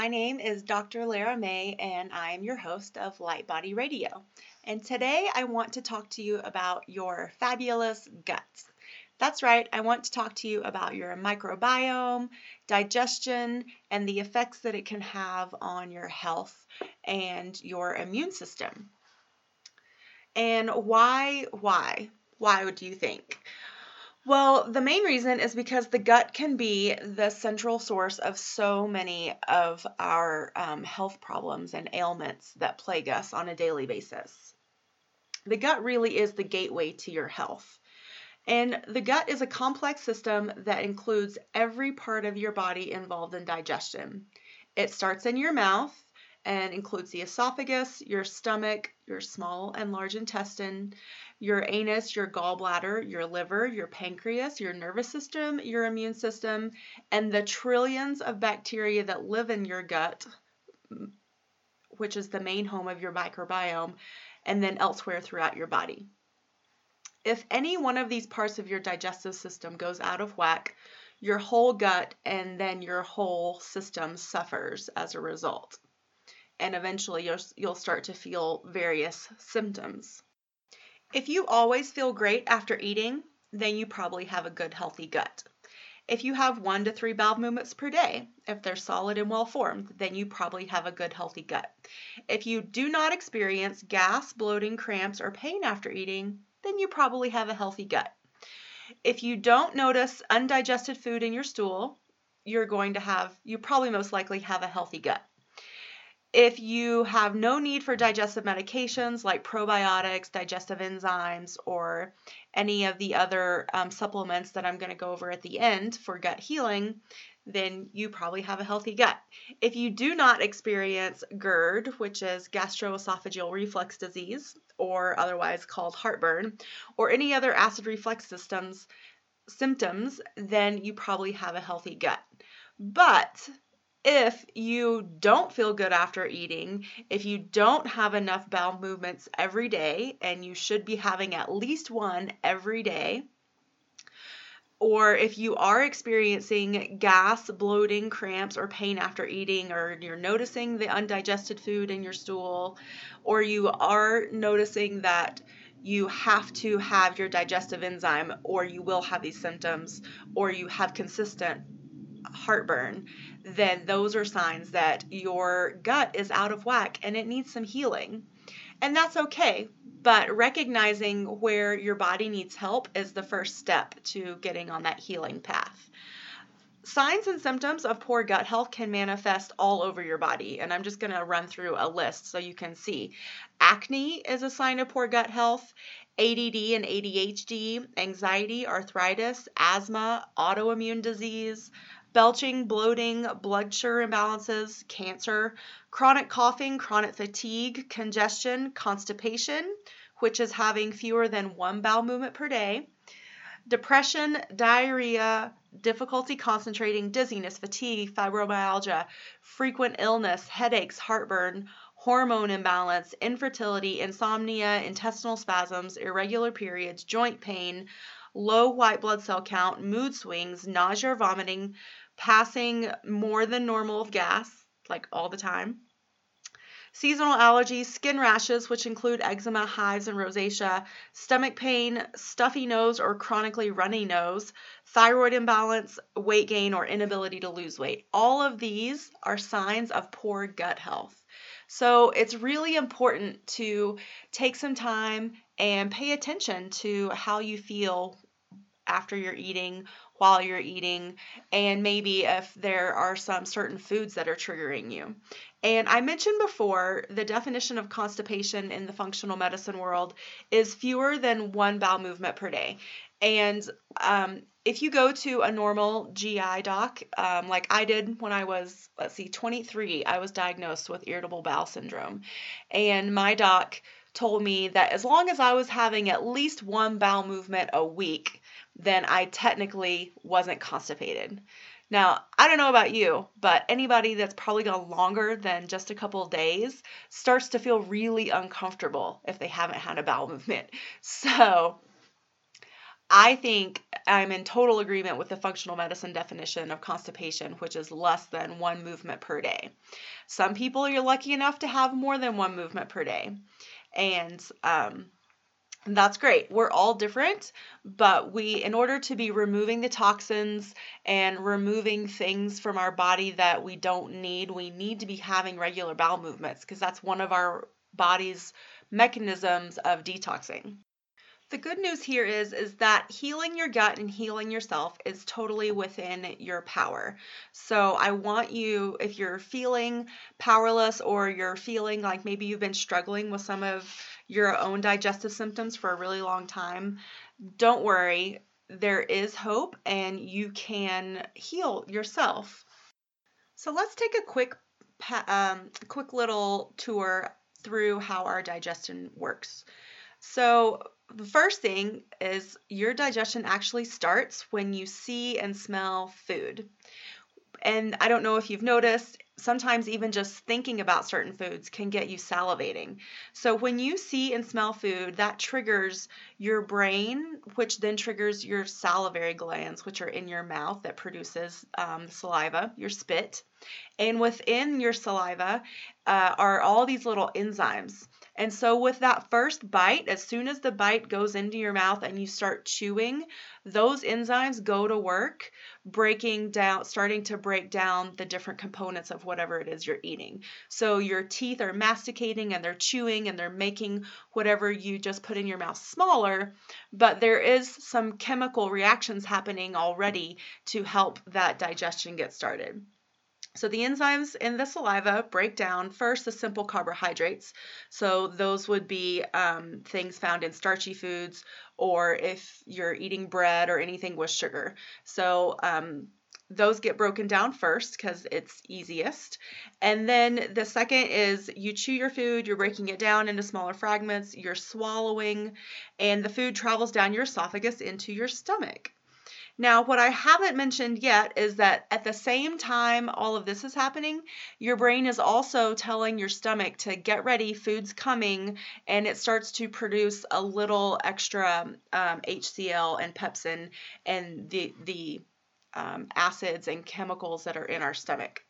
My name is Dr. Lara May, and I am your host of Light Body Radio. And today I want to talk to you about your fabulous guts. That's right, I want to talk to you about your microbiome, digestion, and the effects that it can have on your health and your immune system. And why, why, why do you think? Well, the main reason is because the gut can be the central source of so many of our um, health problems and ailments that plague us on a daily basis. The gut really is the gateway to your health. And the gut is a complex system that includes every part of your body involved in digestion. It starts in your mouth and includes the esophagus, your stomach, your small and large intestine, your anus, your gallbladder, your liver, your pancreas, your nervous system, your immune system, and the trillions of bacteria that live in your gut, which is the main home of your microbiome, and then elsewhere throughout your body. If any one of these parts of your digestive system goes out of whack, your whole gut and then your whole system suffers as a result. And eventually you'll, you'll start to feel various symptoms. If you always feel great after eating, then you probably have a good healthy gut. If you have one to three bowel movements per day, if they're solid and well formed, then you probably have a good healthy gut. If you do not experience gas, bloating, cramps, or pain after eating, then you probably have a healthy gut. If you don't notice undigested food in your stool, you're going to have, you probably most likely have a healthy gut. If you have no need for digestive medications like probiotics, digestive enzymes, or any of the other um, supplements that I'm going to go over at the end for gut healing, then you probably have a healthy gut. If you do not experience GERD, which is gastroesophageal reflux disease, or otherwise called heartburn, or any other acid reflux systems symptoms, then you probably have a healthy gut. But if you don't feel good after eating, if you don't have enough bowel movements every day, and you should be having at least one every day, or if you are experiencing gas, bloating, cramps, or pain after eating, or you're noticing the undigested food in your stool, or you are noticing that you have to have your digestive enzyme, or you will have these symptoms, or you have consistent heartburn, then those are signs that your gut is out of whack and it needs some healing. And that's okay, but recognizing where your body needs help is the first step to getting on that healing path. Signs and symptoms of poor gut health can manifest all over your body, and I'm just going to run through a list so you can see. Acne is a sign of poor gut health. ADD and ADHD, anxiety, arthritis, asthma, autoimmune disease, belching, bloating, blood sugar imbalances, cancer, chronic coughing, chronic fatigue, congestion, constipation, which is having fewer than one bowel movement per day, depression, diarrhea, difficulty concentrating, dizziness, fatigue, fibromyalgia, frequent illness, headaches, heartburn, hormone imbalance, infertility, insomnia, intestinal spasms, irregular periods, joint pain, low white blood cell count, mood swings, nausea or vomiting, passing more than normal of gas, like all the time. Seasonal allergies, skin rashes, which include eczema, hives, and rosacea, stomach pain, stuffy nose or chronically runny nose, thyroid imbalance, weight gain, or inability to lose weight. All of these are signs of poor gut health. So it's really important to take some time and pay attention to how you feel after you're eating, while you're eating, and maybe if there are some certain foods that are triggering you. And I mentioned before the definition of constipation in the functional medicine world is fewer than one bowel movement per day. And um, if you go to a normal GI doc, um, like I did when I was, let's see, 23, I was diagnosed with irritable bowel syndrome. And my doc told me that as long as I was having at least one bowel movement a week, then I technically wasn't constipated. Now, I don't know about you, but anybody that's probably gone longer than just a couple days starts to feel really uncomfortable if they haven't had a bowel movement. So, I think I'm in total agreement with the functional medicine definition of constipation, which is less than one movement per day. Some people are lucky enough to have more than one movement per day. And um, that's great. We're all different, but we, in order to be removing the toxins and removing things from our body that we don't need, we need to be having regular bowel movements because that's one of our body's mechanisms of detoxing. The good news here is is that healing your gut and healing yourself is totally within your power. So I want you if you're feeling powerless or you're feeling like maybe you've been struggling with some of your own digestive symptoms for a really long time, don't worry. There is hope and you can heal yourself. So let's take a quick um, quick little tour through how our digestion works. So the first thing is your digestion actually starts when you see and smell food. And I don't know if you've noticed, sometimes even just thinking about certain foods can get you salivating. So when you see and smell food, that triggers your brain, which then triggers your salivary glands, which are in your mouth that produces um, saliva, your spit. And within your saliva uh, are all these little enzymes. And so, with that first bite, as soon as the bite goes into your mouth and you start chewing, those enzymes go to work breaking down, starting to break down the different components of whatever it is you're eating. So, your teeth are masticating and they're chewing and they're making whatever you just put in your mouth smaller, but there is some chemical reactions happening already to help that digestion get started. So the enzymes in the saliva break down first the simple carbohydrates. So those would be um, things found in starchy foods, or if you're eating bread or anything with sugar. So um, those get broken down first because it's easiest. And then the second is you chew your food, you're breaking it down into smaller fragments, you're swallowing, and the food travels down your esophagus into your stomach. Now, what I haven't mentioned yet is that at the same time all of this is happening, your brain is also telling your stomach to get ready, food's coming, and it starts to produce a little extra um, HCl and pepsin and the, the um, acids and chemicals that are in our stomach.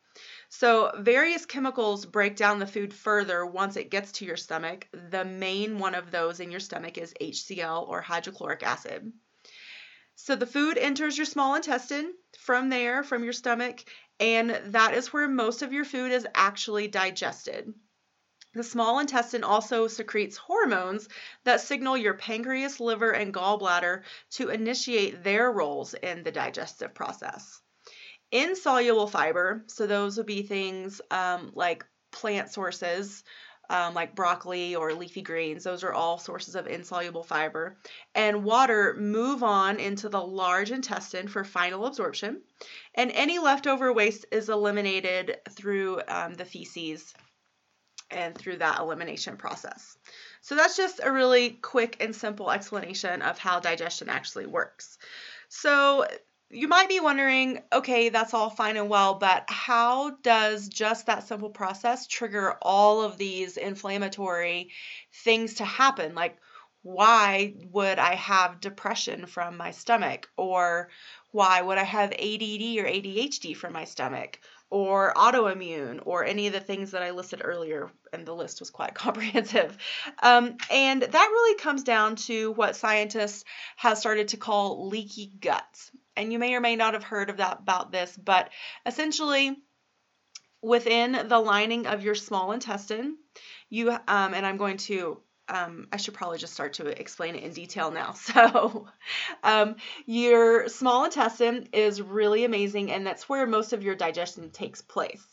So, various chemicals break down the food further once it gets to your stomach. The main one of those in your stomach is HCl or hydrochloric acid. So the food enters your small intestine from there, from your stomach, and that is where most of your food is actually digested. The small intestine also secretes hormones that signal your pancreas, liver, and gallbladder to initiate their roles in the digestive process. Insoluble fiber, so those would be things um, like plant sources, um, like broccoli or leafy greens. Those are all sources of insoluble fiber. And water move on into the large intestine for final absorption. And any leftover waste is eliminated through um, the feces and through that elimination process. So that's just a really quick and simple explanation of how digestion actually works. So you might be wondering, okay, that's all fine and well, but how does just that simple process trigger all of these inflammatory things to happen? Like, why would I have depression from my stomach? Or why would I have ADD or ADHD from my stomach? Or autoimmune, or any of the things that I listed earlier, and the list was quite comprehensive. Um, and that really comes down to what scientists have started to call leaky guts and you may or may not have heard of that about this, but essentially within the lining of your small intestine, you um, and I'm going to um, I should probably just start to explain it in detail now. So, um, your small intestine is really amazing, and that's where most of your digestion takes place.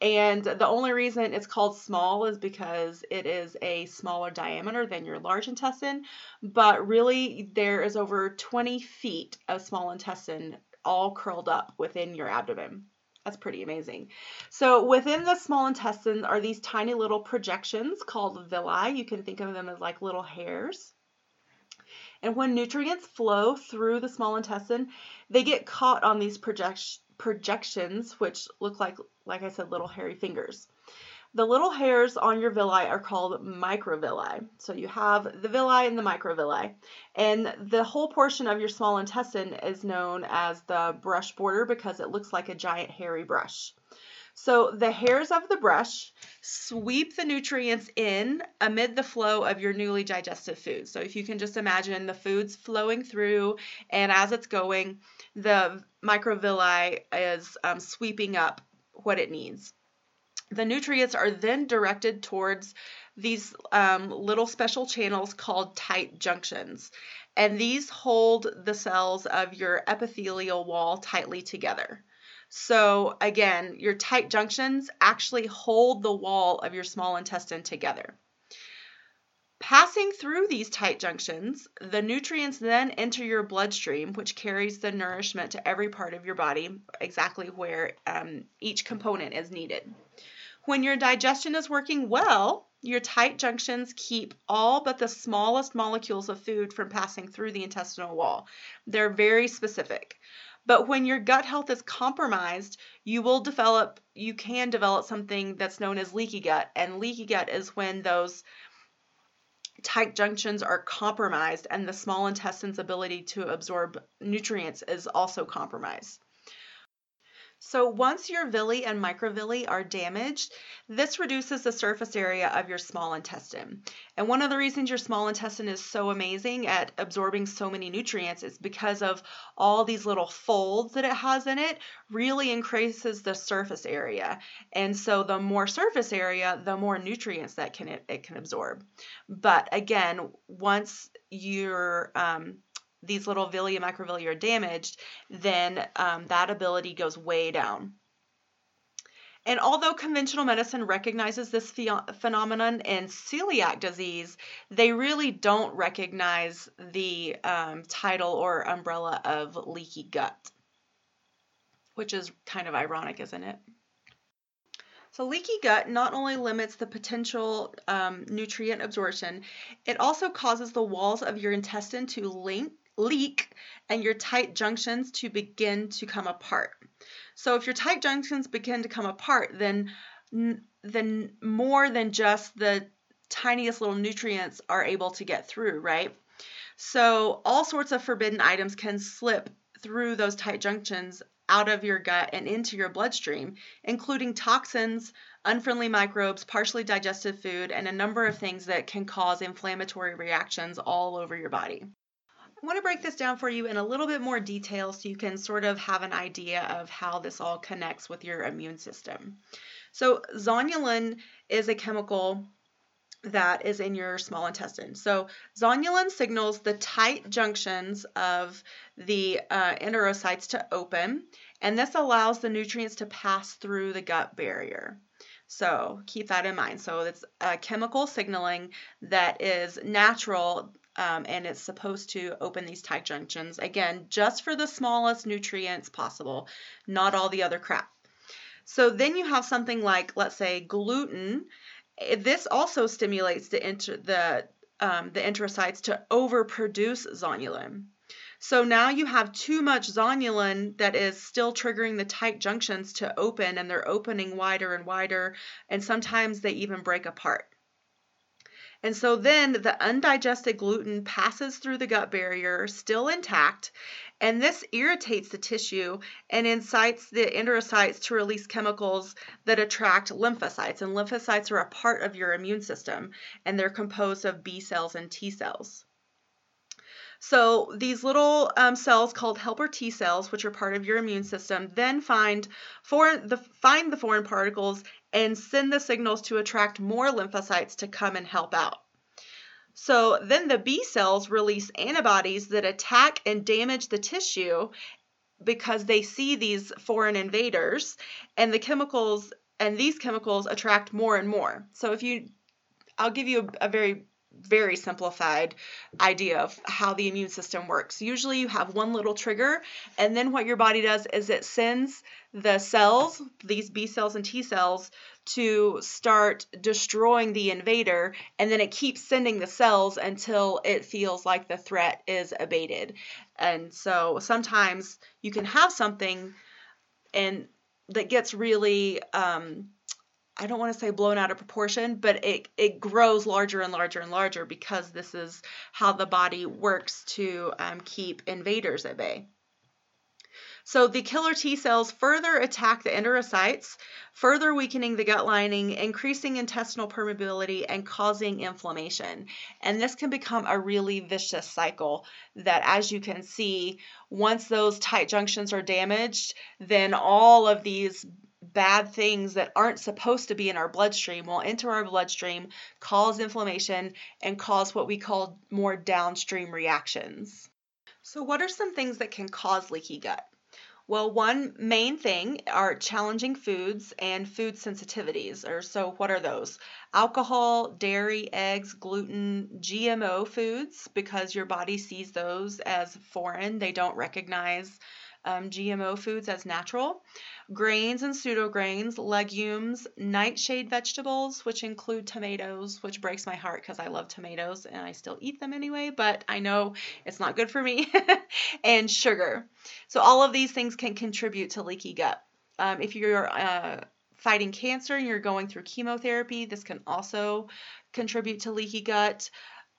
And the only reason it's called small is because it is a smaller diameter than your large intestine. But really, there is over 20 feet of small intestine all curled up within your abdomen. That's pretty amazing. So within the small intestine are these tiny little projections called villi. You can think of them as like little hairs. And when nutrients flow through the small intestine, they get caught on these project- projections, which look like, like I said, little hairy fingers. The little hairs on your villi are called microvilli. So you have the villi and the microvilli. And the whole portion of your small intestine is known as the brush border because it looks like a giant hairy brush. So the hairs of the brush sweep the nutrients in amid the flow of your newly digested food. So if you can just imagine the food's flowing through, and as it's going, the microvilli is um, sweeping up what it needs. The nutrients are then directed towards these um, little special channels called tight junctions. And these hold the cells of your epithelial wall tightly together. So, again, your tight junctions actually hold the wall of your small intestine together. Passing through these tight junctions, the nutrients then enter your bloodstream, which carries the nourishment to every part of your body, exactly where um, each component is needed. When your digestion is working well, your tight junctions keep all but the smallest molecules of food from passing through the intestinal wall. They're very specific. But when your gut health is compromised, you will develop, you can develop something that's known as leaky gut. And leaky gut is when those tight junctions are compromised and the small intestine's ability to absorb nutrients is also compromised. So once your villi and microvilli are damaged, this reduces the surface area of your small intestine. And one of the reasons your small intestine is so amazing at absorbing so many nutrients is because of all these little folds that it has in it really increases the surface area. And so the more surface area, the more nutrients that can it, it can absorb. But again, once your um, these little villi and microvilli are damaged, then um, that ability goes way down. And although conventional medicine recognizes this phenomenon in celiac disease, they really don't recognize the um, title or umbrella of leaky gut, which is kind of ironic, isn't it? So, leaky gut not only limits the potential um, nutrient absorption, it also causes the walls of your intestine to link leak and your tight junctions to begin to come apart. So if your tight junctions begin to come apart, then then more than just the tiniest little nutrients are able to get through, right? So all sorts of forbidden items can slip through those tight junctions out of your gut and into your bloodstream, including toxins, unfriendly microbes, partially digested food, and a number of things that can cause inflammatory reactions all over your body. I want to break this down for you in a little bit more detail so you can sort of have an idea of how this all connects with your immune system. So, zonulin is a chemical that is in your small intestine. So, zonulin signals the tight junctions of the uh, enterocytes to open, and this allows the nutrients to pass through the gut barrier. So, keep that in mind. So, it's a chemical signaling that is natural um, and it's supposed to open these tight junctions again just for the smallest nutrients possible not all the other crap. So then you have something like let's say gluten. Eh, this also stimulates the inter- the um, the enterocytes to overproduce zonulin. So now you have too much zonulin that is still triggering the tight junctions to open and they're opening wider and wider and sometimes they even break apart and so then the undigested gluten passes through the gut barrier still intact, and this irritates the tissue and incites the enterocytes to release chemicals that attract lymphocytes. And lymphocytes are a part of your immune system, and they're composed of B cells and T cells. So these little um, cells called helper T cells, which are part of your immune system, then find foreign the find the foreign particles and send the signals to attract more lymphocytes to come and help out. So then the B cells release antibodies that attack and damage the tissue because they see these foreign invaders and the chemicals and these chemicals attract more and more. So if you I'll give you a, a very very simplified idea of how the immune system works. Usually you have one little trigger and then what your body does is it sends the cells, these B cells and T cells to start destroying the invader and then it keeps sending the cells until it feels like the threat is abated. And so sometimes you can have something and that gets really um, I don't want to say blown out of proportion, but it, it grows larger and larger and larger because this is how the body works to um, keep invaders at bay. So the killer T cells further attack the enterocytes, further weakening the gut lining, increasing intestinal permeability, and causing inflammation. And this can become a really vicious cycle that, as you can see, once those tight junctions are damaged, then all of these bad things that aren't supposed to be in our bloodstream will enter our bloodstream, cause inflammation, and cause what we call more downstream reactions. So, what are some things that can cause leaky gut? Well, one main thing are challenging foods and food sensitivities. Or so, what are those? Alcohol, dairy, eggs, gluten, GMO foods, because your body sees those as foreign. They don't recognize um, GMO foods as natural, grains and pseudo grains, legumes, nightshade vegetables, which include tomatoes, which breaks my heart because I love tomatoes and I still eat them anyway, but I know it's not good for me, and sugar. So, all of these things can contribute to leaky gut. Um, if you're uh, fighting cancer and you're going through chemotherapy, this can also contribute to leaky gut.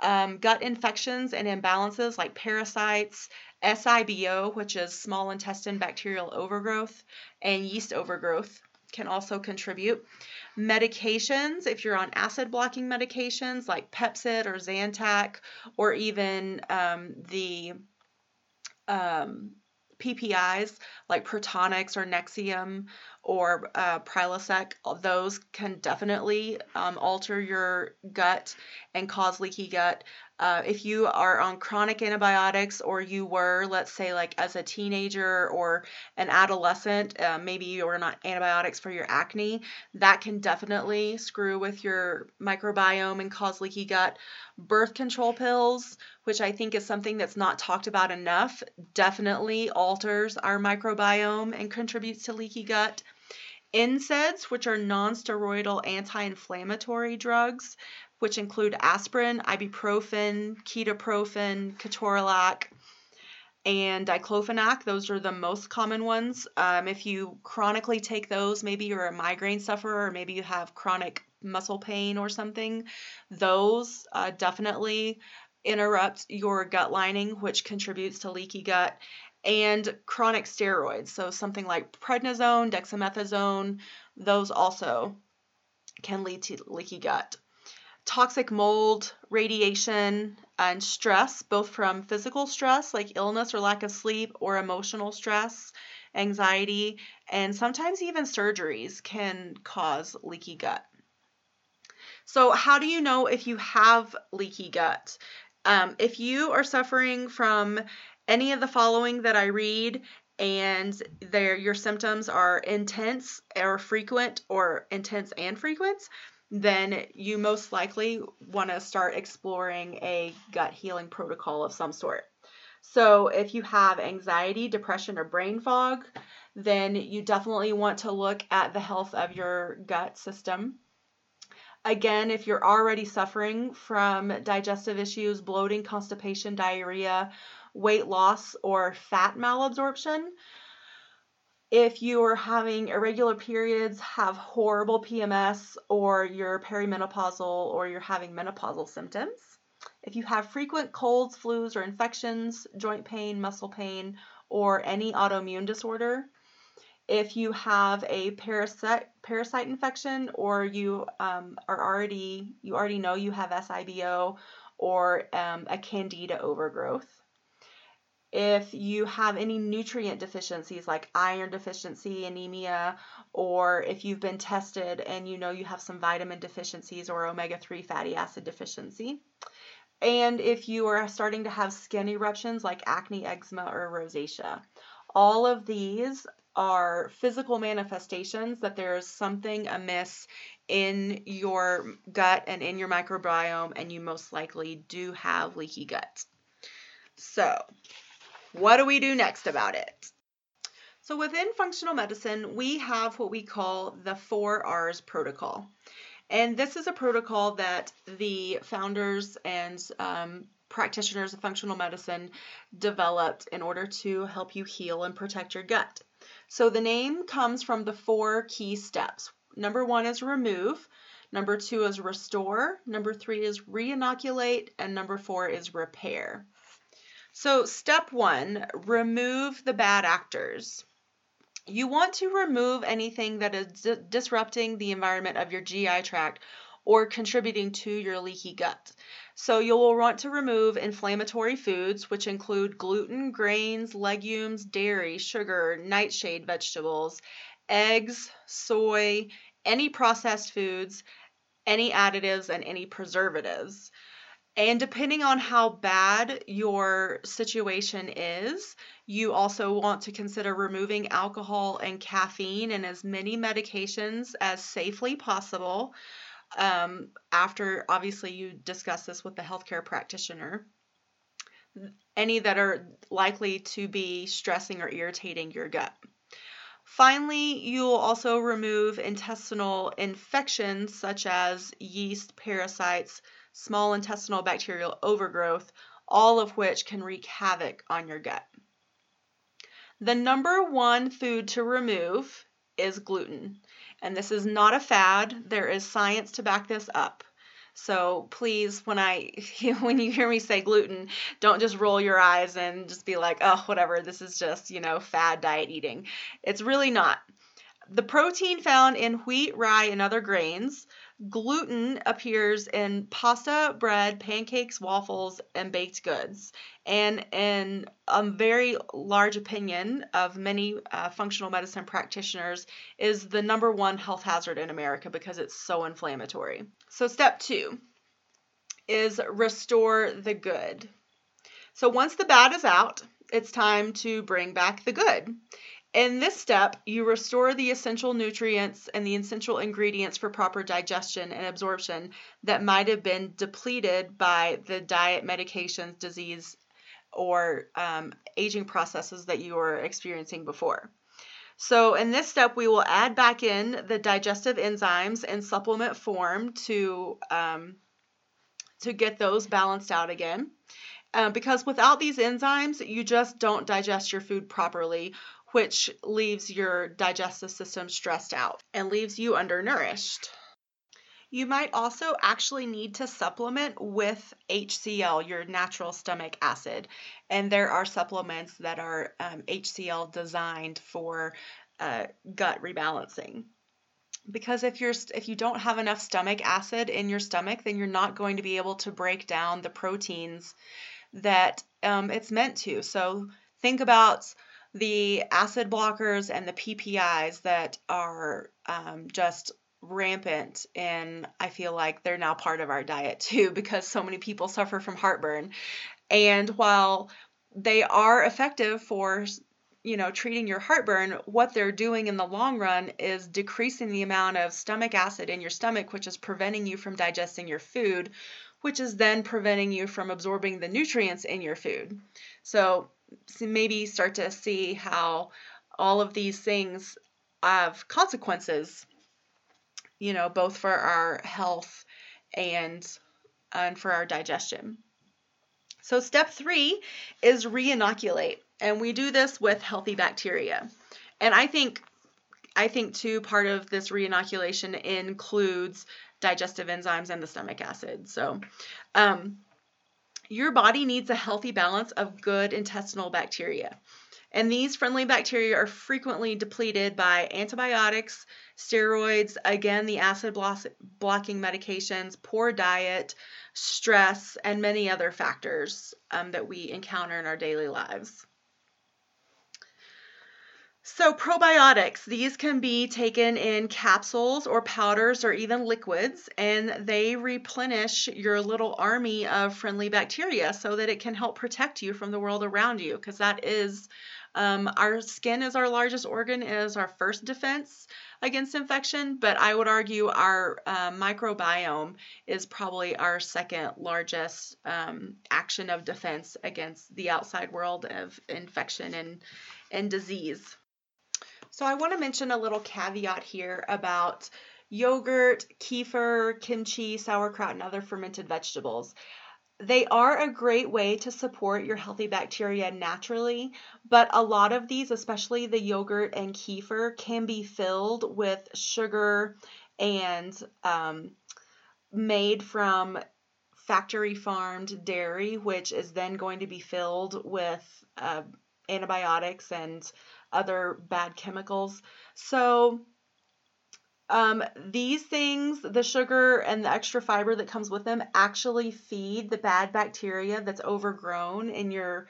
Um, gut infections and imbalances like parasites, SIBO, which is small intestine bacterial overgrowth, and yeast overgrowth can also contribute. Medications, if you're on acid blocking medications like Pepcid or Zantac, or even um, the um, PPIs like Protonix or Nexium or uh, Prilosec, those can definitely um, alter your gut and cause leaky gut. Uh, if you are on chronic antibiotics or you were, let's say, like as a teenager or an adolescent, uh, maybe you were on antibiotics for your acne, that can definitely screw with your microbiome and cause leaky gut. Birth control pills, which I think is something that's not talked about enough, definitely alters our microbiome and contributes to leaky gut. NSAIDs, which are non-steroidal anti-inflammatory drugs, which include aspirin, ibuprofen, ketoprofen, ketorolac, and diclofenac. Those are the most common ones. Um, if you chronically take those, maybe you're a migraine sufferer, or maybe you have chronic muscle pain or something, those uh, definitely interrupt your gut lining, which contributes to leaky gut. And chronic steroids, so something like prednisone, dexamethasone, those also can lead to leaky gut toxic mold, radiation, and stress, both from physical stress like illness or lack of sleep, or emotional stress, anxiety, and sometimes even surgeries can cause leaky gut. So, how do you know if you have leaky gut? Um, if you are suffering from any of the following that I read and your symptoms are intense or frequent or intense and frequent, then you most likely want to start exploring a gut healing protocol of some sort. So, if you have anxiety, depression, or brain fog, then you definitely want to look at the health of your gut system. Again, if you're already suffering from digestive issues, bloating, constipation, diarrhea, weight loss, or fat malabsorption, if you are having irregular periods, have horrible PMS, or you're perimenopausal, or you're having menopausal symptoms. If you have frequent colds, flus, or infections, joint pain, muscle pain, or any autoimmune disorder. If you have a parasite parasite infection, or you um, are already you already know you have SIBO or um, a candida overgrowth if you have any nutrient deficiencies like iron deficiency, anemia, or if you've been tested and you know you have some vitamin deficiencies or omega 3 fatty acid deficiency. and if you are starting to have skin eruptions like acne, eczema, or rosacea. All of these are physical manifestations that there's something amiss in your gut and in your microbiome, and you most likely do have leaky gut. So, what do we do next about it? So, within functional medicine, we have what we call the 4Rs protocol. And this is a protocol that the founders and um, practitioners of functional medicine developed in order to help you heal and protect your gut. So the name comes from the four key steps. Number one is remove, number two is restore, number three is reinoculate, and number four is repair. So, step one remove the bad actors. You want to remove anything that is disrupting the environment of your GI tract or contributing to your leaky gut. So you'll want to remove inflammatory foods, which include gluten, grains, legumes, dairy, sugar, nightshade vegetables, eggs, soy, any processed foods, any additives, and any preservatives. And depending on how bad your situation is, you also want to consider removing alcohol and caffeine and as many medications as safely possible um, after obviously you discuss this with the healthcare practitioner. Any that are likely to be stressing or irritating your gut. Finally, you'll also remove intestinal infections such as yeast, parasites, small intestinal bacterial overgrowth, all of which can wreak havoc on your gut. The number one food to remove is gluten. And this is not a fad. There is science to back this up. So please, when I when you hear me say gluten, don't just roll your eyes and just be like, oh, whatever. This is just you know fad diet eating. It's really not. The protein found in wheat, rye, and other grains Gluten appears in pasta, bread, pancakes, waffles, and baked goods. And in a very large opinion of many uh, functional medicine practitioners, is the number one health hazard in America because it's so inflammatory. So, step two is restore the good. So, once the bad is out, it's time to bring back the good. In this step, you restore the essential nutrients and the essential ingredients for proper digestion and absorption that might have been depleted by the diet, medications, disease, or um, aging processes that you were experiencing before. So, in this step, we will add back in the digestive enzymes in supplement form to, um, to get those balanced out again. Uh, because without these enzymes, you just don't digest your food properly which leaves your digestive system stressed out and leaves you undernourished. You might also actually need to supplement with HCl, your natural stomach acid. And there are supplements that are um, HCl designed for uh, gut rebalancing. Because if you're if you don't have enough stomach acid in your stomach, then you're not going to be able to break down the proteins that um, it's meant to. So think about the acid blockers and the PPIs that are um, just rampant and I feel like they're now part of our diet too because so many people suffer from heartburn. And while they are effective for you know treating your heartburn what they're doing in the long run is decreasing the amount of stomach acid in your stomach which is preventing you from digesting your food which is then preventing you from absorbing the nutrients in your food so maybe start to see how all of these things have consequences, you know, both for our health and and for our digestion. So step 3 is reinoculate, and we do this with healthy bacteria. And I think I think too part of this reinoculation includes digestive enzymes and the stomach acid. So um, your body needs a healthy balance of good intestinal bacteria. And these friendly bacteria are frequently depleted by antibiotics, steroids, again, the acid blocking medications, poor diet, stress, and many other factors um, that we encounter in our daily lives. So, probiotics, these can be taken in capsules or powders or even liquids, and they replenish your little army of friendly bacteria so that it can help protect you from the world around you. Because that is, um, our skin is our largest organ, is our first defense against infection, but I would argue our uh, microbiome is probably our second largest um, action of defense against the outside world of infection and, and disease. So I want to mention a little caveat here about yogurt, kefir, kimchi, sauerkraut, and other fermented vegetables. They are a great way to support your healthy bacteria naturally, but a lot of these, especially the yogurt and kefir, can be filled with sugar and um, made from factory farmed dairy, which is then going to be filled with uh, antibiotics and other bad chemicals. So, um, these things, the sugar and the extra fiber that comes with them, actually feed the bad bacteria that's overgrown in your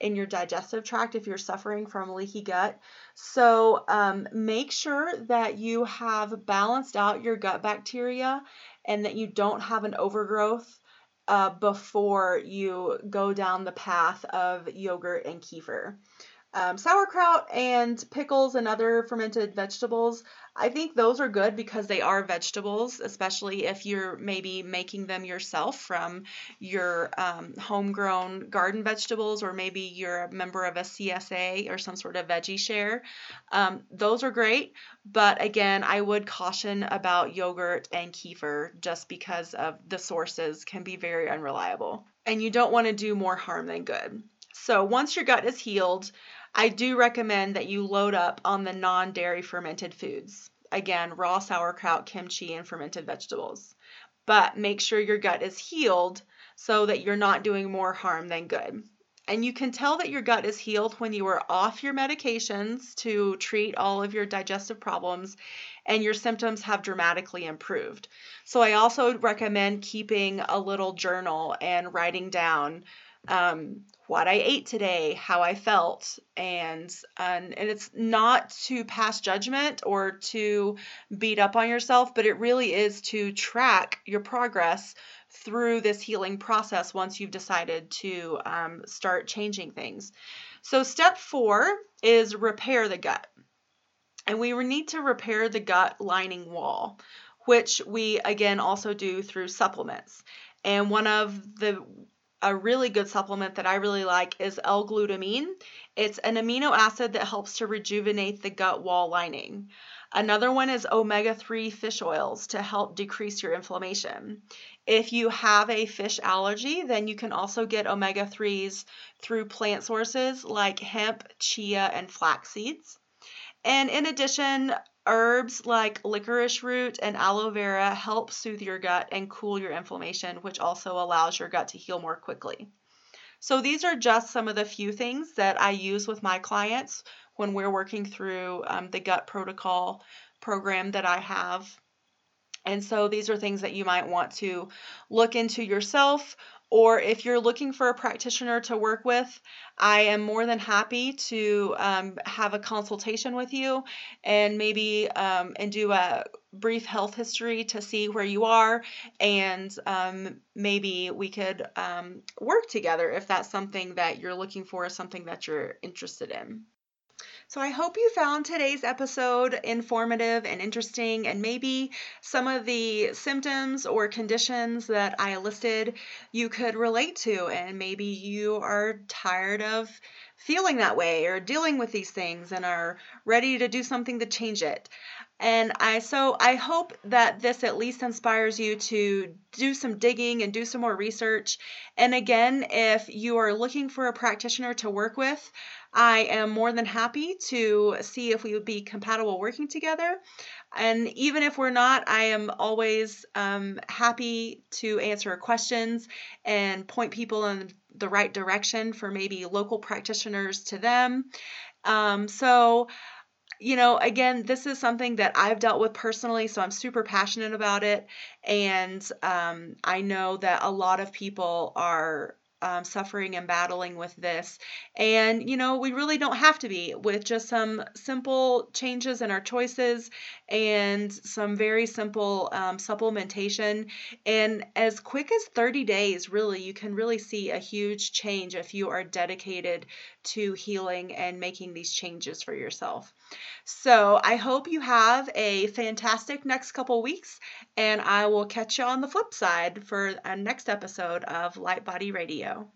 in your digestive tract if you're suffering from leaky gut. So um, make sure that you have balanced out your gut bacteria and that you don't have an overgrowth uh, before you go down the path of yogurt and kefir. Um, sauerkraut and pickles and other fermented vegetables, I think those are good because they are vegetables, especially if you're maybe making them yourself from your um, homegrown garden vegetables, or maybe you're a member of a CSA or some sort of veggie share. Um, those are great, but again, I would caution about yogurt and kefir just because of the sources can be very unreliable. And you don't want to do more harm than good. So once your gut is healed, I do recommend that you load up on the non dairy fermented foods. Again, raw sauerkraut, kimchi, and fermented vegetables. But make sure your gut is healed so that you're not doing more harm than good. And you can tell that your gut is healed when you are off your medications to treat all of your digestive problems and your symptoms have dramatically improved. So, I also recommend keeping a little journal and writing down um, what I ate today, how I felt, and, and and it's not to pass judgment or to beat up on yourself, but it really is to track your progress through this healing process once you've decided to um, start changing things. So step four is repair the gut, and we need to repair the gut lining wall, which we again also do through supplements. And one of the a really good supplement that I really like is L-glutamine. It's an amino acid that helps to rejuvenate the gut wall lining. Another one is omega 3 fish oils to help decrease your inflammation. If you have a fish allergy, then you can also get omega 3s through plant sources like hemp, chia, and flax seeds. And in addition, Herbs like licorice root and aloe vera help soothe your gut and cool your inflammation, which also allows your gut to heal more quickly. So, these are just some of the few things that I use with my clients when we're working through um, the gut protocol program that I have. And so, these are things that you might want to look into yourself or if you're looking for a practitioner to work with, I am more than happy to um, have a consultation with you and maybe um, and do a brief health history to see where you are and um, maybe we could um, work together if that's something that you're looking for, something that you're interested in. So I hope you found today's episode informative and interesting, and maybe some of the symptoms or conditions that I listed you could relate to, and maybe you are tired of feeling that way or dealing with these things and are ready to do something to change it. And I so I hope that this at least inspires you to do some digging and do some more research. And again, if you are looking for a practitioner to work with, I am more than happy to see if we would be compatible working together. And even if we're not, I am always um, happy to answer questions and point people in the right direction for maybe local practitioners to them. Um, so, you know, again, this is something that I've dealt with personally, so I'm super passionate about it. And um, I know that a lot of people are um, suffering and battling with this. And, you know, we really don't have to be with just some simple changes in our choices and some very simple um, supplementation. And as quick as 30 days, really, you can really see a huge change if you are dedicated to healing and making these changes for yourself. So I hope you have a fantastic next couple weeks, and I will catch you on the flip side for a next episode of Light Body Radio.